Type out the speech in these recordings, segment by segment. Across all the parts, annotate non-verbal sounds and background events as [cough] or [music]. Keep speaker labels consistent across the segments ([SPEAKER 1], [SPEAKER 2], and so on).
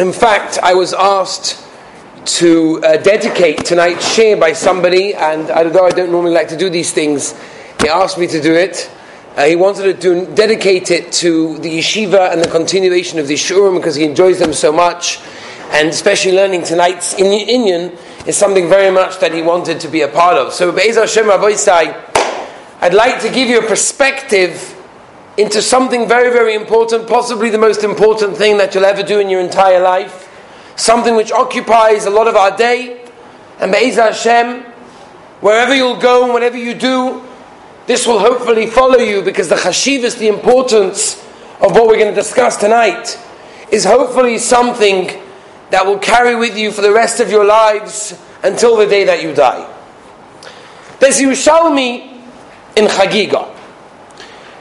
[SPEAKER 1] In fact, I was asked to uh, dedicate tonight's share by somebody, and although I don't normally like to do these things, he asked me to do it. Uh, he wanted to do, dedicate it to the yeshiva and the continuation of the shurim because he enjoys them so much, and especially learning tonight's Inyan is something very much that he wanted to be a part of. So, Be'ez Hashem Avoisai, I'd like to give you a perspective into something very, very important, possibly the most important thing that you'll ever do in your entire life, something which occupies a lot of our day, and Be'ez Hashem, wherever you'll go and whatever you do, this will hopefully follow you because the chashivas, the importance of what we're going to discuss tonight, is hopefully something that will carry with you for the rest of your lives until the day that you die. There's Yerushalmi in Chagiga.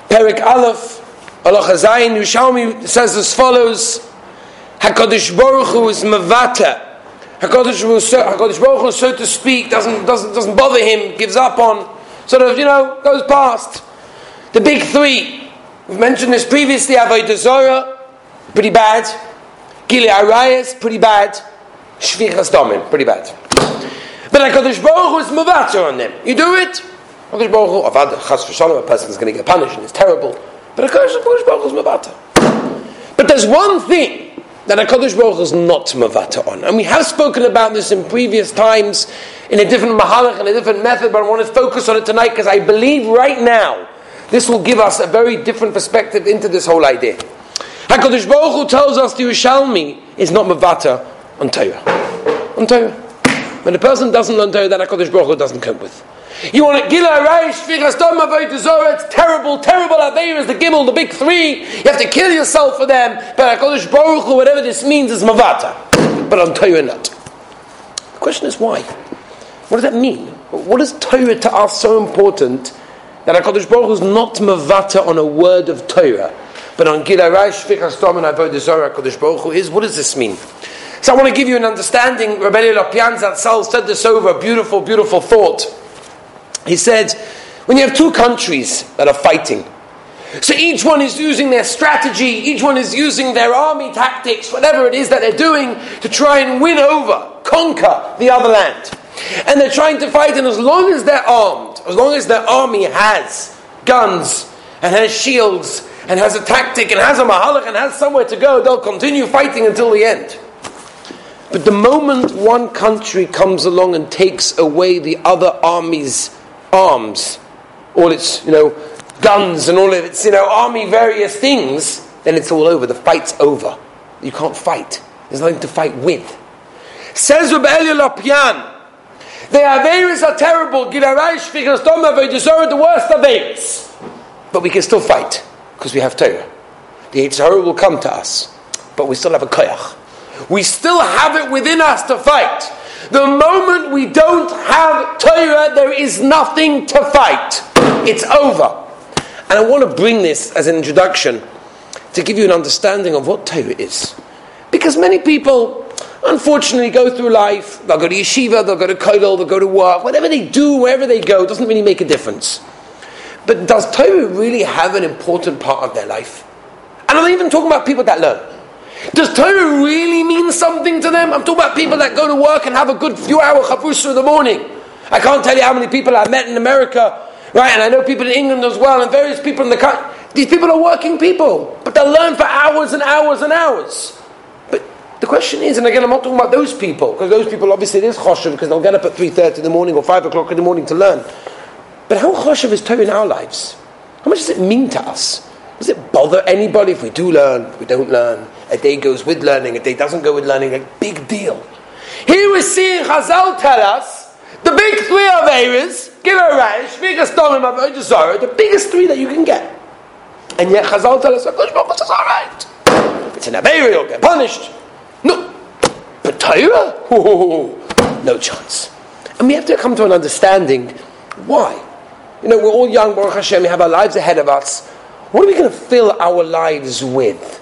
[SPEAKER 1] Perik Aleph, Allah Chazayin, Yerushalmi says as follows, HaKadosh Baruch Hu is Mavata. HaKadosh Baruch Hu, so to speak, doesn't, doesn't, doesn't bother him, gives up on sort of, you know, goes past. The big three. We've mentioned this previously. Avodah Zorah, pretty bad. Gili Arayas, pretty bad. Shvichas Domin, pretty bad. But HaKadosh Baruch Hu is Mavatar on them. You do it, HaKadosh Baruch Hu, Avad Chas V'Shalom, a person is going to get punished and it's terrible. But HaKadosh Baruch Hu is Mavatar. But there's one thing that HaKadosh Baruch Hu is not Mavata on. And we have spoken about this in previous times in a different mahalach and a different method, but I want to focus on it tonight because I believe right now this will give us a very different perspective into this whole idea. HaKadosh Baruch Hu tells us the Yerushalmi is not Mavata on Torah. On Torah. When a person doesn't learn Torah, that HaKadosh Baruch Hu doesn't cope with. You want to Gila Raish, Firas Dom Zora, it's terrible, terrible Aveiras, the Gimel, the big three. You have to kill yourself for them. But HaKadosh Baruch Hu, whatever this means, is Mavata. But on Torah not. The question is why? What does that mean? What is Torah to us so important that HaKadosh Baruch is not Mavata on a word of Torah? But on Gila Raish, Firas Dom and Avodah Zora, HaKadosh Baruch is, what does this mean? So I want to give you an understanding. Rabbi Lopian Zatzal said this over, a beautiful, beautiful thought. He said, when you have two countries that are fighting, so each one is using their strategy, each one is using their army tactics, whatever it is that they're doing to try and win over, conquer the other land. And they're trying to fight, and as long as they're armed, as long as their army has guns and has shields and has a tactic and has a mahalach and has somewhere to go, they'll continue fighting until the end. But the moment one country comes along and takes away the other army's arms, all its, you know, guns and all of its, you know, army various things, then it's all over. The fight's over. You can't fight. There's nothing to fight with. Says Rabbi Elia Lopian, the Averis are terrible. Gidarash, the worst Averis. But we can still fight because we have Torah. The Yetzer Hara will come to us, but we still have a koyach. We still have it within us to fight. The moment we don't have Torah, there is nothing to fight. It's over. And I want to bring this as an introduction to give you an understanding of what Torah is. Because many people, unfortunately, go through life, they'll go to yeshiva, they'll go to kollel, they'll go to work, whatever they do, wherever they go, doesn't really make a difference. But does Torah really have an important part of their life? And I'm even talking about people that learn. Does Torah really mean something to them? I'm talking about people that go to work and have a good few hour chavrusa in the morning. I can't tell you how many people I've met in America, right? And I know people in England as well, and various people in the country. These people are working people, but they'll learn for hours and hours and hours. But the question is, and again, I'm not talking about those people, because those people obviously it is choshev, because they'll get up at 3.30 in the morning or 5 o'clock in the morning to learn. But how choshev is Torah in our lives? How much does it mean to us? Does it bother anybody if we do learn, if we don't learn? A day goes with learning, a day doesn't go with learning, a big deal. Here we're seeing Chazal tell us the big three of Ares, Gila Rash, biggest Zara, the biggest three that you can get. And yet Chazal tell us, Baruch is alright. If it's an Aveira, you'll get punished. No. But Torah? no chance. And we have to come to an understanding why. You know, we're all young, Baruch Hashem, we have our lives ahead of us. What are we going to fill our lives with?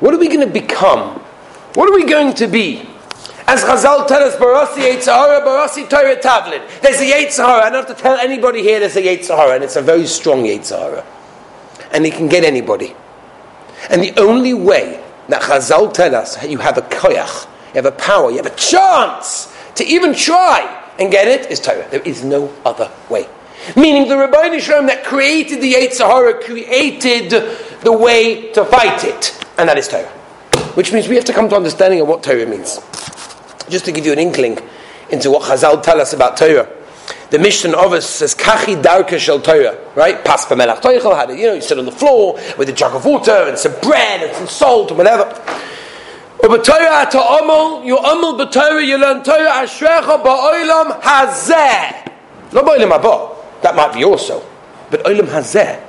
[SPEAKER 1] What are we going to become? What are we going to be? As Chazal tell us, Barasi Yetzer Hara, Barasi Torah Tavlin. There's a Yetzer Hara. I don't have to tell anybody here there's a Yetzer Hara, and it's a very strong Yetzer Hara. And it can get anybody. And the only way that Chazal tell us you have a koyach, you have a power, you have a chance to even try and get it is Torah. There is no other way. Meaning the Rabbi Shalom that created the Yetzer Hara created the way to fight it, and that is Torah. Which means we have to come to understanding of what Torah means. Just to give you an inkling into what Chazal tell us about Torah. The Mishnah of us says, Kachi darka shel Torah, right? Pas b'melach toichel, had it, you know, you sit on the floor with a jug of water and some bread and some salt and whatever. But Torah to omel, you omel b'Torah, you learn Torah, ashrecha ba'olam hazeh. Lo ba'olam haba. That might be also. But olam hazeh.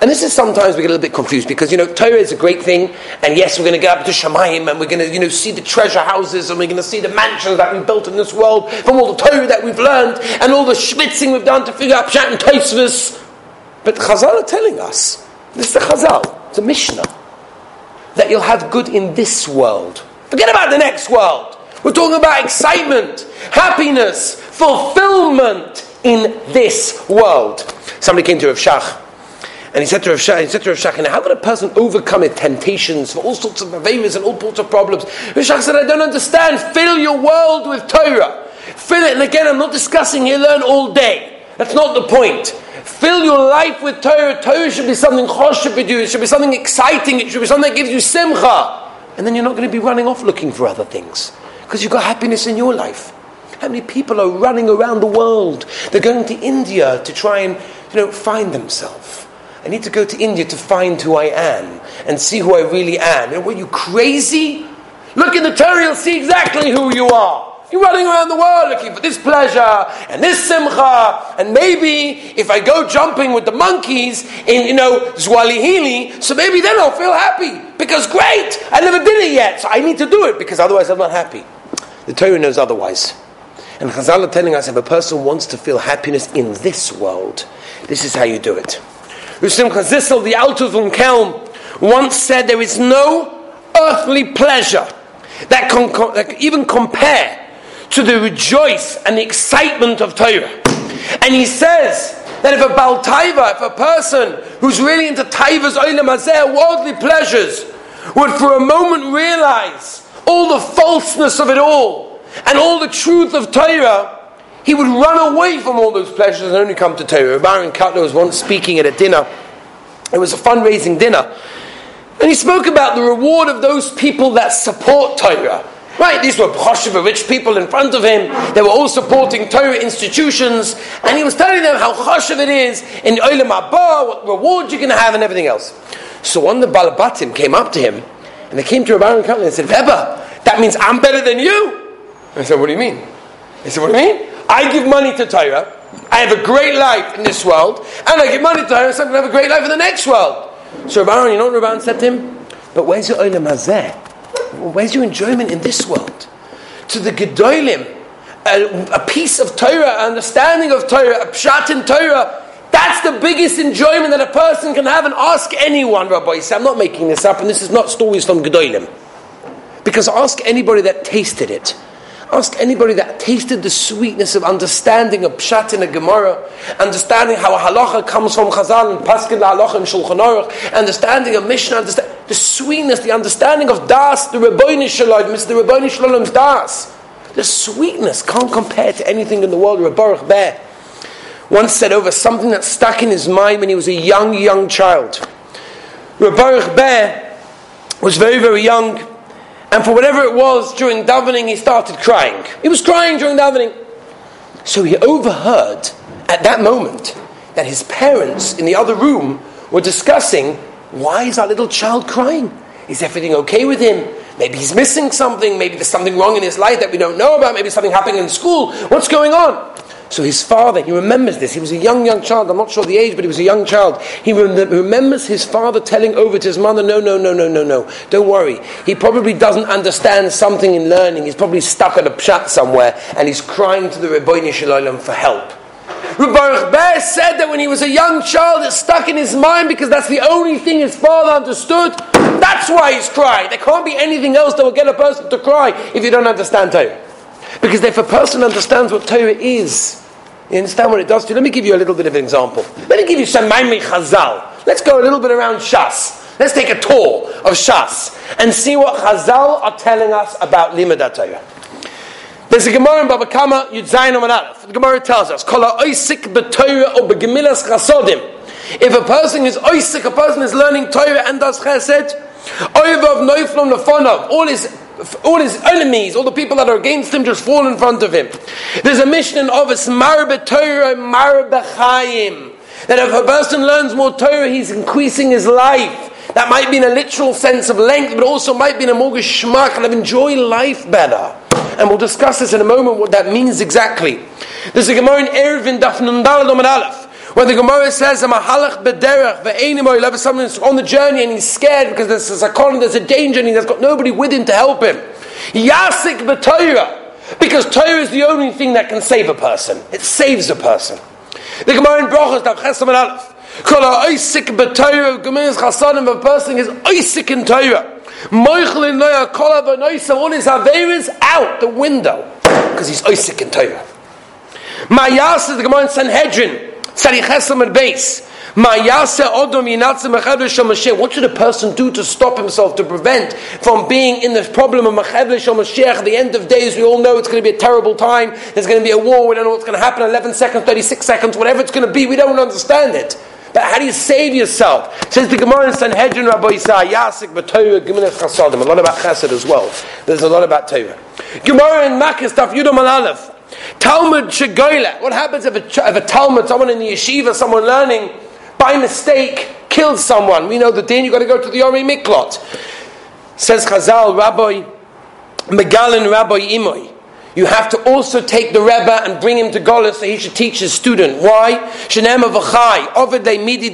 [SPEAKER 1] And this is sometimes we get a little bit confused because you know Torah is a great thing, and yes, we're going to go up to Shemayim and we're going to you know see the treasure houses and we're going to see the mansions that we built in this world from all the Torah that we've learned and all the schwitzing we've done to figure out Pshat and Tosfos. But Chazal are telling us this is the Chazal, it's a Mishnah that you'll have good in this world. Forget about the next world. We're talking about excitement, happiness, fulfillment in this world. Somebody came to Rav Shach and he said to Rav Shach, he said to Rav Shach, how can a person overcome his temptations for all sorts of behaviors and all sorts of problems? Rav Shach said, I don't understand. Fill your world with Torah. Fill it. And again, I'm not discussing here, learn all day. That's not the point. Fill your life with Torah. Torah should be something choshev with you. It should be something exciting. It should be something that gives you simcha. And then you're not going to be running off looking for other things. Because you've got happiness in your life. How many people are running around the world? They're going to India to try and, you know, find themselves. I need to go to India to find who I am and see who I really am. And were you crazy? Look in the Torah, you'll see exactly who you are. You're running around the world looking for this pleasure and this simcha, and maybe if I go jumping with the monkeys in, you know, Zwalihili, so maybe then I'll feel happy. Because great, I never did it yet, so I need to do it because otherwise I'm not happy. The Torah knows otherwise. And Chazal are telling us if a person wants to feel happiness in this world, this is how you do it. Simcha Zissel, the Alter von Kelm, once said there is no earthly pleasure that can that even compare to the rejoice and the excitement of Torah. And he says that if a Baltaiva, if a person who's really into Taiva's Olam Hazeh, worldly pleasures, would for a moment realize all the falseness of it all and all the truth of Torah, he would run away from all those pleasures and only come to Torah. Baron Kotler was once speaking at a dinner. It was a fundraising dinner. And he spoke about the reward of those people that support Torah. Right, these were Choshev, rich people in front of him. They were all supporting Torah institutions. And he was telling them how Choshev it is in Olam Haba, what reward you're going to have and everything else. So one of the Balabatim came up to him and they came to Rabbi Kotler and said, Rebbe, that means I'm better than you? I said, what do you mean? He said, what do you mean? I give money to Torah. I have a great life in this world, and I give money to Torah, so I'm going to have a great life in the next world. So Rabbi, you know what Rabbi said to him? But where's your olam hazeh? Where's your enjoyment in this world? To the gedolim, a, a piece of Torah, understanding of Torah, a pshat in Torah, that's the biggest enjoyment that a person can have and ask anyone, Rabbi. Say, I'm not making this up, and this is not stories from Gedolim. Because ask anybody that tasted it. Ask anybody that tasted the sweetness of understanding a pshat in a Gemara, understanding how a halacha comes from Chazal and Paskin halacha and Shulchan Aruch, understanding a Mishnah, understand, the sweetness, the understanding of Das, the Rabboni Shalom, it's the Rabboni Shalom's Das. The sweetness can't compare to anything in the world. Rav Baruch Ber once said over something that stuck in his mind when he was a young, young child. Rav Baruch Ber was very, very young and for whatever it was during davening, he started crying. He was crying during davening. So he overheard at that moment that his parents in the other room were discussing why is our little child crying? Is everything okay with him? Maybe he's missing something. Maybe there's something wrong in his life that we don't know about. Maybe something happening in school. What's going on? So his father, he remembers this. He was a young, young child. I'm not sure the age, but he was a young child. He remembers his father telling over to his mother, no, no, no, no, no, no. Don't worry. He probably doesn't understand something in learning. He's probably stuck at a pshat somewhere, and he's crying to the Rebbeinu Shalom for help. Baruch said that when he was a young child, it stuck in his mind because that's the only thing his father understood. That's why he's crying. There can't be anything else that will get a person to cry if you don't understand Torah. Because if a person understands what Torah is, you understand what it does to you? Let me give you a little bit of an example. Let me give you some Maimri Chazal. Let's go a little bit around Shas. Let's take a tour of Shas and see what Chazal are telling us about Limud Torah. There's a Gemara in Baba Kama Yud Zayin Aleph. The Gemara tells us, "Kol ha'oisik b'Torah or b'gemilas chasodim." If a person is oisik, a person is learning Torah and does chesed, oivav noiflom lefonov, all his all his enemies, all the people that are against him, just fall in front of him. There's a mission of a marbe Torah, marbe chayim. That if a person learns more Torah, he's increasing his life. That might be in a literal sense of length, but also might be in a more geschmack and of enjoy life better. And we'll discuss this in a moment what that means exactly. There's a Gemara in Eruvin Daf Nundal Aleph where the Gemara says, a "Mahalach bederach ve'enimoy." Someone on the journey and he's scared because there's a sakon, there's a danger, and he's got nobody with him to help him. Yasik b'Torah, because Torah is the only thing that can save a person. It saves a person. The Gemara in Brachos Daf Chesam and Aleph. Kol ha'oisik b'Torah, Gemara chasadim, a person is oisik in Torah. Moichel in Noah, Kol ha'vanoisa, all his averas out the window because he's oisik in Torah. Mayas is the Gemara in Sanhedrin. At base. What should a person do to stop himself, to prevent from being in the problem of Machevle Shal Mashiach? the end of days, we all know it's going to be a terrible time. There's going to be a war. We don't know what's going to happen. 11 seconds, 36 seconds, whatever it's going to be. We don't understand it. But how do you save yourself? Says the Gemara in Sanhedrin, Rabbi Yisrael, Yasik, B'Torah, Giminef Chasadim. A lot about Chesed as well. There's a lot about Torah. Gemara in Makkah, stuff Yudam Aleph. Talmud Shagoyla. What happens if a, if a Talmud, someone in the yeshiva, someone learning, by mistake kills someone? We know the din, you've got to go to the Ori Miklot. Says Chazal, Rabbi Megalin Rabbi Imoy. You have to also take the Rebbe and bring him to Golis so he should teach his student. Why? Shenem avachai, midi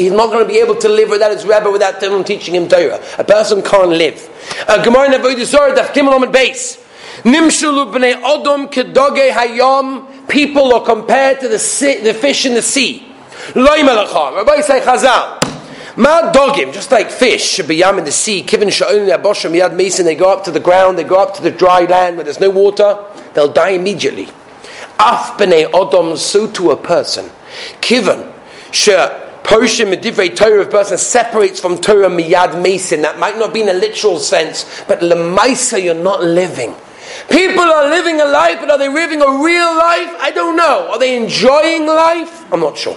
[SPEAKER 1] He's not going to be able to live without his Rebbe without teaching him Torah. A person can't live. Uh, Gemara Nevoid Zor, Daf Gimel base. Nimshulu b'nei odom kedoge hayom. People are compared to the, sea, the fish in the sea. Loi melacham. Rabbi say Chazal. Ma dogim, just like fish, should be yam in the sea. Kivin sha'on bosham yad mason. They go up to the ground. They go up to the dry land where there's no water. They'll die immediately. Af b'nei odom, so to a person. Kivin sha'on Poshim Medivrei Torah, a person separates from Torah miyad mason, that might not be in a literal sense, but lemaisa, you're not living. People are living a life, but are they living a real life? I don't know. Are they enjoying life? I'm not sure.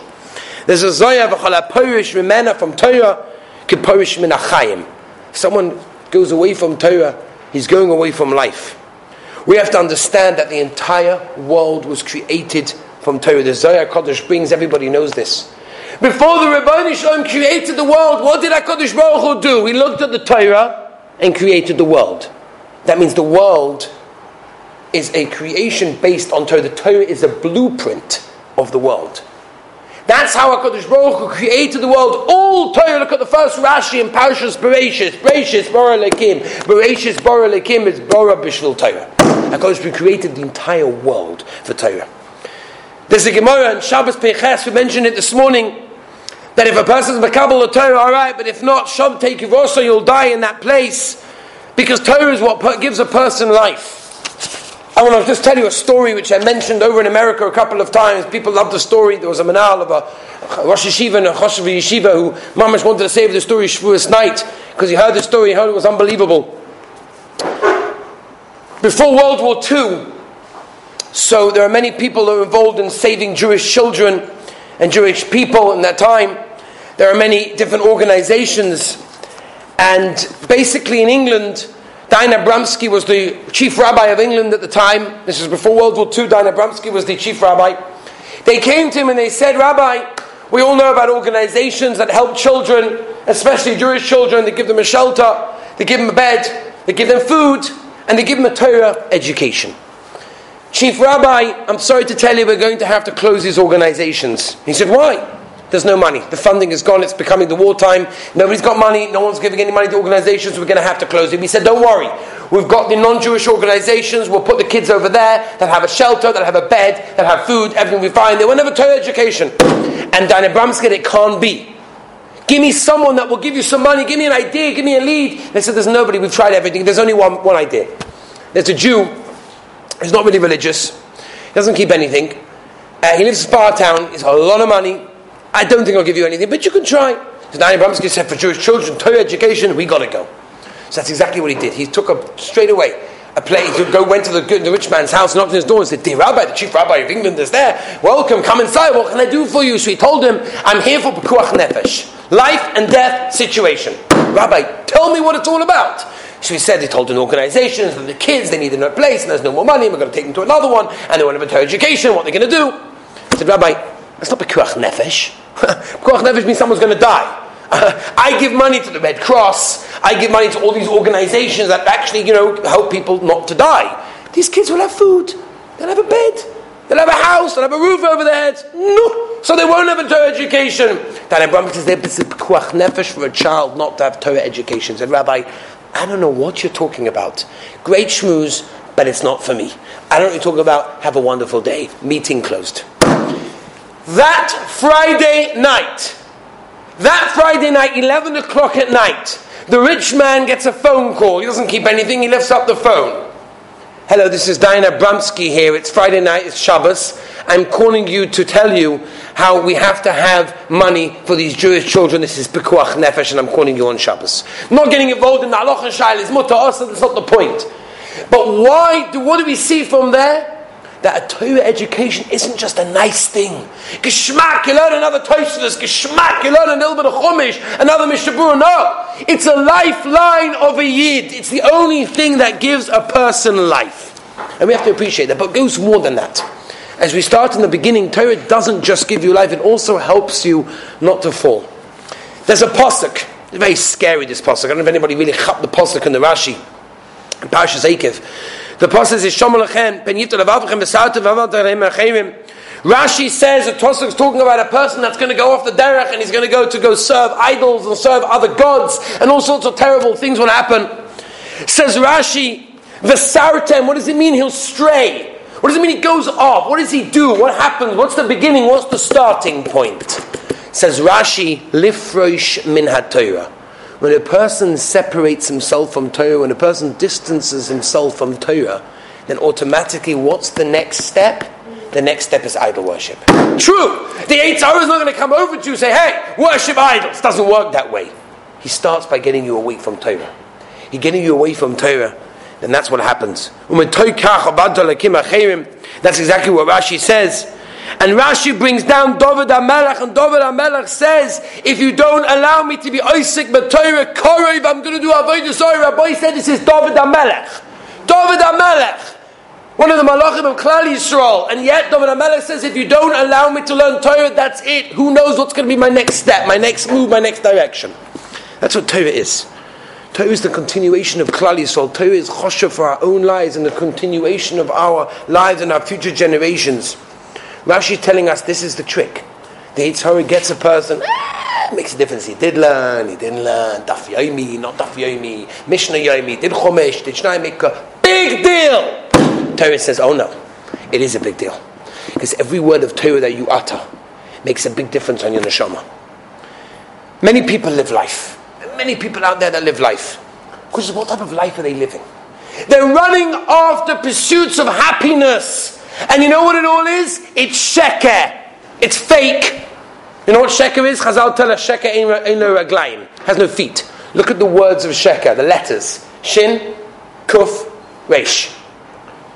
[SPEAKER 1] There's a Zoya v'chala Porish Rimena from Torah, Kiporish min achayim. Someone goes away from Torah, he's going away from life. We have to understand that the entire world was created from Torah. The Zohar Kodesh brings, everybody knows this. Before the Rebbeinu Shalom created the world, what did HaKadosh Baruch Hu do? He looked at the Torah and created the world. That means the world is a creation based on Torah. The Torah is a blueprint of the world. That's how HaKadosh Baruch Hu created the world. All Torah, look at the first Rashi in Parashas Bereshis. Bereshis Bora Lekim. Bereshis Bora Lekim is Bora Bishvil Torah. HaKadosh Baruch created the entire world for Torah. There's a Gemara in Shabbos Peches, we mentioned it this morning, that if a person's Makabal the Torah, alright, but if not, take also you'll die in that place. Because Torah is what gives a person life. I want to just tell you a story which I mentioned over in America a couple of times. People love the story. There was a manal of a Rosh Yeshiva and a Choshev Yeshiva who Mamash wanted to save the story Shavuos night because he heard the story, he heard it was unbelievable. Before World War II, so there are many people who are involved in saving Jewish children and Jewish people in that time. There are many different organizations, and basically in England, Dayan Abramsky was the chief rabbi of England at the time. This is before World War II. Dayan Abramsky was the chief rabbi. They came to him and they said, Rabbi, we all know about organizations that help children, especially Jewish children. They give them a shelter, they give them a bed, they give them food, and they give them a Torah education. Chief Rabbi, I'm sorry to tell you, we're going to have to close these organizations. He said, Why? There's no money. The funding is gone. It's becoming the wartime. Nobody's got money. No one's giving any money to organizations. We're going to have to close it. We said, don't worry. We've got the non-Jewish organizations. We'll put the kids over there that have a shelter, that have a bed, that have food. Everything will be fine. They won't have a Torah education. And Dayan Abramsky, it can't be. Give me someone that will give you some money. Give me an idea. Give me a lead. They said, there's nobody. We've tried everything. There's only one, one idea. There's a Jew. He's not really religious. He doesn't keep anything. Uh, he lives in Spa Town. He's got a lot of money. I don't think I'll give you anything, but you can try. So Dayan Abramsky said, for Jewish children, Torah education, we got to go. So that's exactly what he did. He took up straight away a place, he go, went to the, the, rich man's house, knocked on his door and said, Dear Rabbi, the chief rabbi of England is there. Welcome, come inside. What can I do for you? So he told him, I'm here for Pekuach Nefesh. Life and death situation. Rabbi, tell me what it's all about. So he said he told an organization that the kids, they need a place and there's no more money, we're going to take them to another one, and they want to have a education, what are they going to do? I said, Rabbi, that's not Pekuach Nefesh. [laughs] Pekuach Nefesh means someone's going to die. [laughs] I give money to the Red Cross. I give money to all these organizations that actually, you know, help people not to die. These kids will have food. They'll have a bed. They'll have a house. They'll have a roof over their heads. No. So they won't have a Torah education. Dan Abraham says there's a nefesh for a child not to have Torah education. Said, Rabbi, I don't know what you're talking about. Great schmooze, but it's not for me. I don't talking about. Have a wonderful day. Meeting closed. That Friday night, that Friday night, 11 o'clock at night, the rich man gets a phone call. He doesn't keep anything, he lifts up the phone. Hello, this is Dayan Abramsky here. It's Friday night, it's Shabbos. I'm calling you to tell you how we have to have money for these Jewish children. This is Pekuach Nefesh, and I'm calling you on Shabbos. not getting involved in the Allah and Shail is mutter that's not the point. But why, do, what do we see from there? That a Torah education isn't just a nice thing. Geschmack, you learn another Tosfos. Geschmack, you learn a little bit of Chumash, another Mishabur. No, it's a lifeline of a Yid. It's the only thing that gives a person life. And we have to appreciate that, but it goes more than that. As we start in the beginning, Torah doesn't just give you life, it also helps you not to fall. There's a posuk. It's very scary, this posuk. I don't know if anybody really chap the posuk in the Rashi. In Parshas Eikev. The pasuk is Shomalachem, Penyita Levavachem, Vesauta Vavatarem Achemim. Rashi says that Tosuk is talking about a person that's going to go off the derech and he's going to go to go serve idols and serve other gods and all sorts of terrible things will happen. Says Rashi, Vesartem, what does it mean he'll stray? What does it mean he goes off? What does he do? What happens? What's the beginning? What's the starting point? Says Rashi, Lifroish min Torah when a person separates himself from Torah, when a person distances himself from Torah, then automatically what's the next step? The next step is idol worship. True! The eight hours is not going to come over to you and say, hey, worship idols. Doesn't work that way. He starts by getting you away from Torah. He getting you away from Torah, then that's what happens. That's exactly what Rashi says. And Rashi brings down David HaMelech, and David HaMelech says, if you don't allow me to be Isaac B'Torah Korev, I'm going to do Avodah Zarah. Rabbi said this is David HaMelech. David HaMelech. One of the malachim of Klal Yisrael. And yet David HaMelech says, if you don't allow me to learn Torah, that's it. Who knows what's going to be my next step, my next move, my next direction. That's what Torah is. Torah is the continuation of Klal Yisrael. Torah is choshev for our own lives and the continuation of our lives and our future generations. Rashi telling us this is the trick. The Yetzer Hara gets a person, ah, makes a difference. He did learn, he didn't learn. Daf Yomi, not Daf Yomi. Mishnah Yomi, did Chomesh, did Shnai Mikra. Big deal! Torah says, oh no, it is a big deal. Because every word of Torah that you utter makes a big difference on your neshama. Many people live life. Many people out there that live life. Because what type of life are they living? They're running after pursuits of happiness and you know what it all is? It's sheker. It's fake. You know what sheker is? Chazal tell us sheker ain't no raglaim. Has no feet. Look at the words of sheker, the letters. Shin, kuf, resh.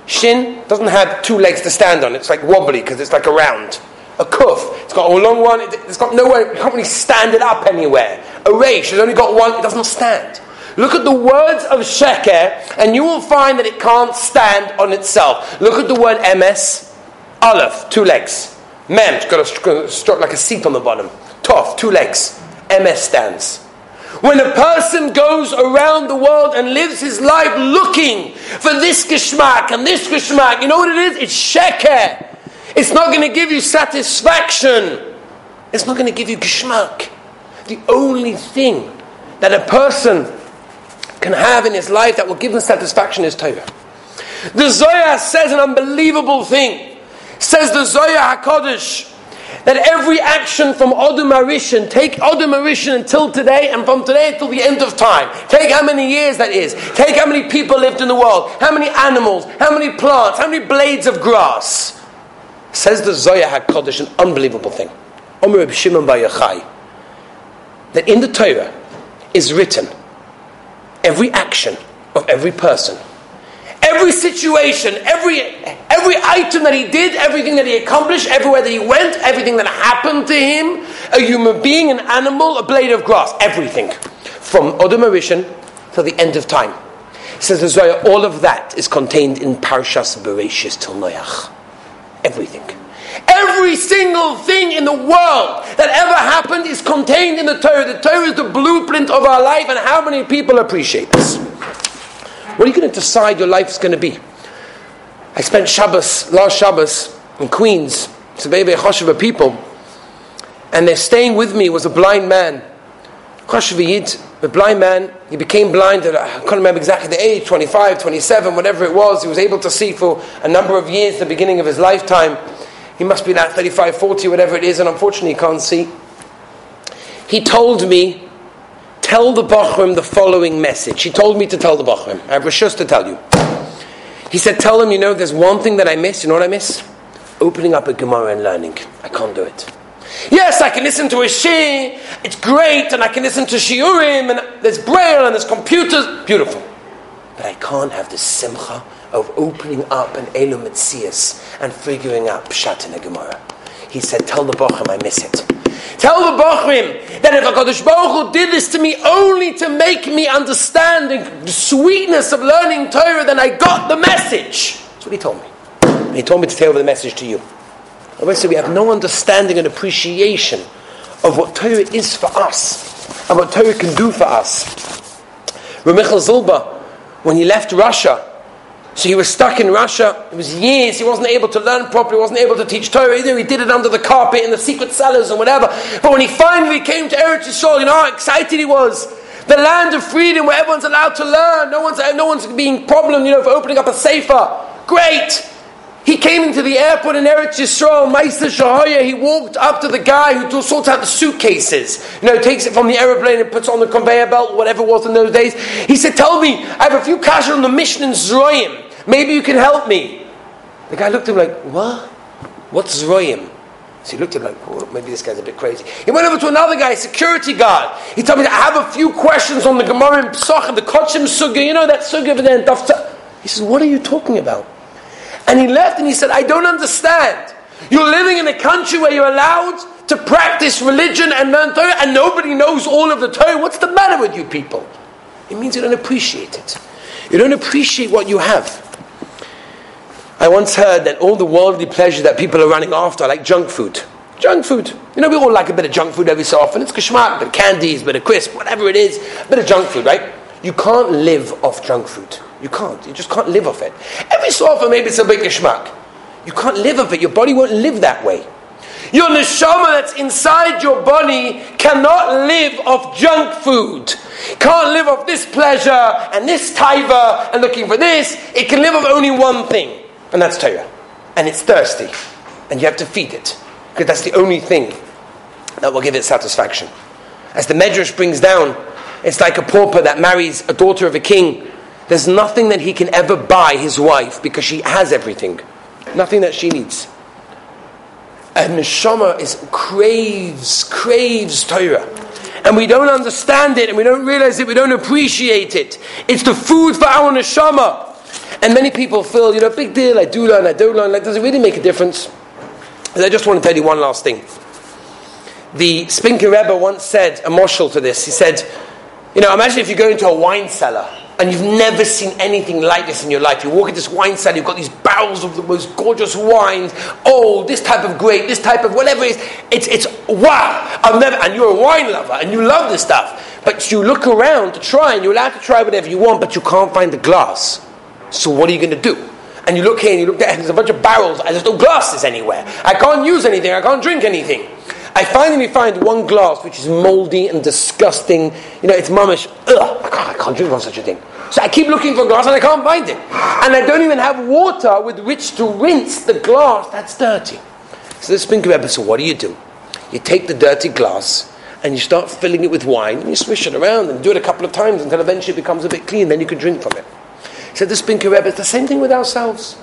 [SPEAKER 1] Shin doesn't have two legs to stand on. It's like wobbly because it's like a round. A kuf, it's got a long one. It's got nowhere. You can't really stand it up anywhere. A resh it's only got one. It doesn't stand. Look at the words of Sheker, and you will find that it can't stand on itself. Look at the word MS, Aleph, two legs. Mem, it's got a stroke like a seat on the bottom. Tov, two legs. MS stands. When a person goes around the world and lives his life looking for this geschmack and this geschmack, you know what it is? It's sheker. It's not going to give you satisfaction. It's not going to give you geschmack. The only thing that a person can have in his life that will give him satisfaction is Torah. The Zohar says an unbelievable thing. Says the Zohar HaKadosh that every action from Odom Arishan, take Odom Arishan until today, and from today until the end of time. Take how many years that is. Take how many people lived in the world, how many animals, how many plants, how many blades of grass. Says the Zohar HaKadosh, an unbelievable thing. Omer Shimon Bar that in the Torah is written every action of every person, every situation, every, every item that he did, everything that he accomplished, everywhere that he went, everything that happened to him, a human being, an animal, a blade of grass, everything. From Odom Arishan till the end of time. Says the Zohar, all of that is contained in Parshas Bereshis till Noach. Everything. Every single thing in the world that ever happened is contained in the Torah. The Torah is the blueprint of our life, and how many people appreciate this? What are you going to decide your life is going to be? I spent Shabbos, last Shabbos, in Queens. It's a very choshev people. And they're staying with me was a blind man. Choshev Yid, a blind man. He became blind at, I can't remember exactly the age, 25, 27, whatever it was. He was able to see for a number of years, the beginning of his lifetime. He must be now 35, 40, whatever it is, and unfortunately he can't see. He told me, tell the Bachrim the following message. He told me to tell the Bachrim. I have Rishus to tell you. He said, tell them, you know, there's one thing that I miss. You know what I miss? Opening up a Gemara and learning. I can't do it. Yes, I can listen to a shir, it's great, and I can listen to shiurim, and there's braille, and there's computers, beautiful. But I can't have the simcha of opening up an Elum and figuring out Pshat in a Gemara. He said, Tell the Bachrim I miss it. Tell the Bachrim that if HaKadosh Baruch Hu did this to me only to make me understand the sweetness of learning Torah, then I got the message. That's what he told me. And he told me to take over the message to you. Otherwise, we have no understanding and appreciation of what Torah is for us and what Torah can do for us. Ramichal Zilba, when he left Russia, so he was stuck in Russia. It was years. He wasn't able to learn properly. He wasn't able to teach Torah either. He did it under the carpet in the secret cellars and whatever. But when he finally came to Eretz Yisrael, you know how excited he was. The land of freedom where everyone's allowed to learn. No one's, no one's being problem, you know, for opening up a sefer. Great. He came into the airport in Eretz Yisrael, Meister Shahaya, he walked up to the guy who sorts out the suitcases. You know, takes it from the aeroplane and puts on the conveyor belt, whatever it was in those days. He said, tell me, I have a few cash on the mission in Zroim. Maybe you can help me. The guy looked at him like, what? What's Zroim? So he looked at him like, oh, maybe this guy's a bit crazy. He went over to another guy, security guard. He told me, I have a few questions on the Gemara and Pesach the Kochim Sugya, you know that Sugya over there in Dafta. He says, what are you talking about? And he left and he said, I don't understand. You're living in a country where you're allowed to practice religion and learn Torah, and nobody knows all of the Torah. What's the matter with you people? It means you don't appreciate it. You don't appreciate what you have. I once heard that all the worldly pleasure that people are running after, like junk food. Junk food. You know, we all like a bit of junk food every so often. It's kashmak, of candies, a bit of crisp, whatever it is, a bit of junk food, right? You can't live off junk food. You can't. You just can't live off it. Every so often, maybe it's a bit geschmack. You can't live off it. Your body won't live that way. Your neshama that's inside your body cannot live off junk food. Can't live off this pleasure and this taiva and looking for this. It can live off only one thing, and that's Torah. And it's thirsty, and you have to feed it because that's the only thing that will give it satisfaction. As the Medrash brings down, it's like a pauper that marries a daughter of a king there's nothing that he can ever buy his wife because she has everything. Nothing that she needs. And neshama is craves, craves Torah. And we don't understand it and we don't realize it, we don't appreciate it. It's the food for our neshama. And many people feel, you know, big deal, I do learn, I don't learn. Like, does it really make a difference? And I just want to tell you one last thing. The Spinker Rebbe once said a moshel to this. He said, you know, imagine if you go into a wine cellar and you've never seen anything like this in your life. You walk in this wine cellar, you've got these barrels of the most gorgeous wines. Oh, this type of grape, this type of whatever it is. It's, it's wow. I've never, and you're a wine lover and you love this stuff. But you look around to try and you're allowed to try whatever you want, but you can't find the glass. So what are you going to do? And you look here and you look there, and there's a bunch of barrels and there's no glasses anywhere. I can't use anything, I can't drink anything. I finally find one glass which is moldy and disgusting. You know, it's mamish. Ugh, I can't, I can't drink from such a thing. So I keep looking for glass and I can't find it. And I don't even have water with which to rinse the glass that's dirty. So the Spinker Rebbe said, what do you do? You take the dirty glass and you start filling it with wine and you swish it around and do it a couple of times until eventually it becomes a bit clean, then you can drink from it. Said the Spinker Rebbe, it's the same thing with ourselves.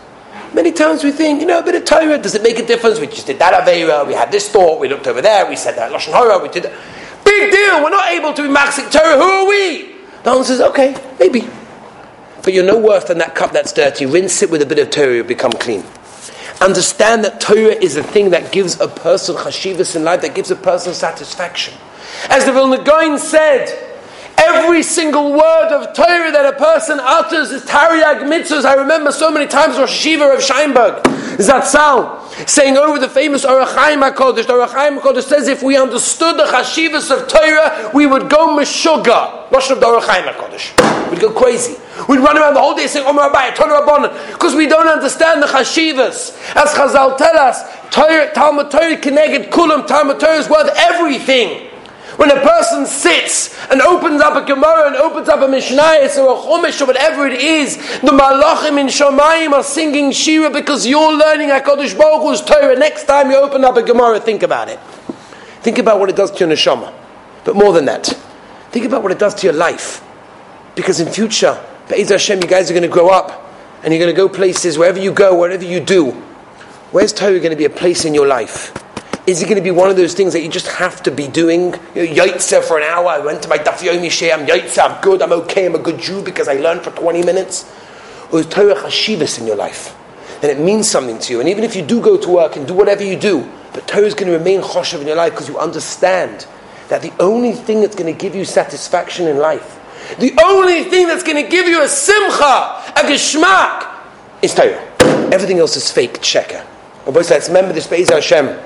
[SPEAKER 1] Many times we think, you know, a bit of Torah, does it make a difference? We just did that Aveira, we had this thought, we looked over there, we said that Lashon Hora, we did that. Big deal. We're not able to be Maxik Torah. Who are we? The answer is okay, maybe. But you're no worse than that cup that's dirty. Rinse it with a bit of Torah, you'll become clean. Understand that Torah is a thing that gives a person chashivas in life, that gives a person satisfaction. As the Vilna Gaon said, Every single word of Torah that a person utters is Tariag mitzvahs. I remember so many times Rosh Shiva of Scheinberg, Zatzal, saying over the famous Ohr HaChaim HaKodesh. The Ohr HaChaim HaKodesh says if we understood the Chashivas of Torah, we would go Meshuggah. Rosh of the Ohr HaChaim HaKodesh. We'd go crazy. We'd run around the whole day saying oh, Omer Abai, Torah Rabbanon, because we don't understand the Chashivas. As Chazal tell us, Talmud Torah Keneged Kulam, Talmud Torah is worth everything. When a person sits and opens up a Gemara and opens up a Mishnah or a Chumash or whatever it is, the Malachim in Shamayim are singing Shira because you're learning HaKadosh Baruch Hu's Torah. Next time you open up a Gemara, think about it. Think about what it does to your neshama. But more than that, think about what it does to your life. Because in future, Be'ez Hashem, you guys are going to grow up and you're going to go places, wherever you go, wherever you do. Where's Torah going to be a place in your life? Is it going to be one of those things that you just have to be doing? You know, for an hour. I went to my Daf Yomi I'm Yaitse, I'm good, I'm okay, I'm a good Jew because I learned for 20 minutes. Or is Torah Hashivas in your life? And it means something to you. And even if you do go to work and do whatever you do, but Torah is going to remain Choshev in your life because you understand that the only thing that's going to give you satisfaction in life, the only thing that's going to give you a simcha, a geschmack, is Torah. Everything else is fake, checker. Let's remember this Be'ez Hashem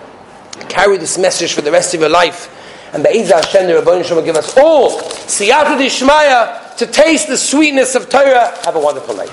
[SPEAKER 1] carry this message for the rest of your life. And Be'ezah Hashem, the Rabban Shem will give us all siyata dishmaya to taste the sweetness of Torah. Have a wonderful night.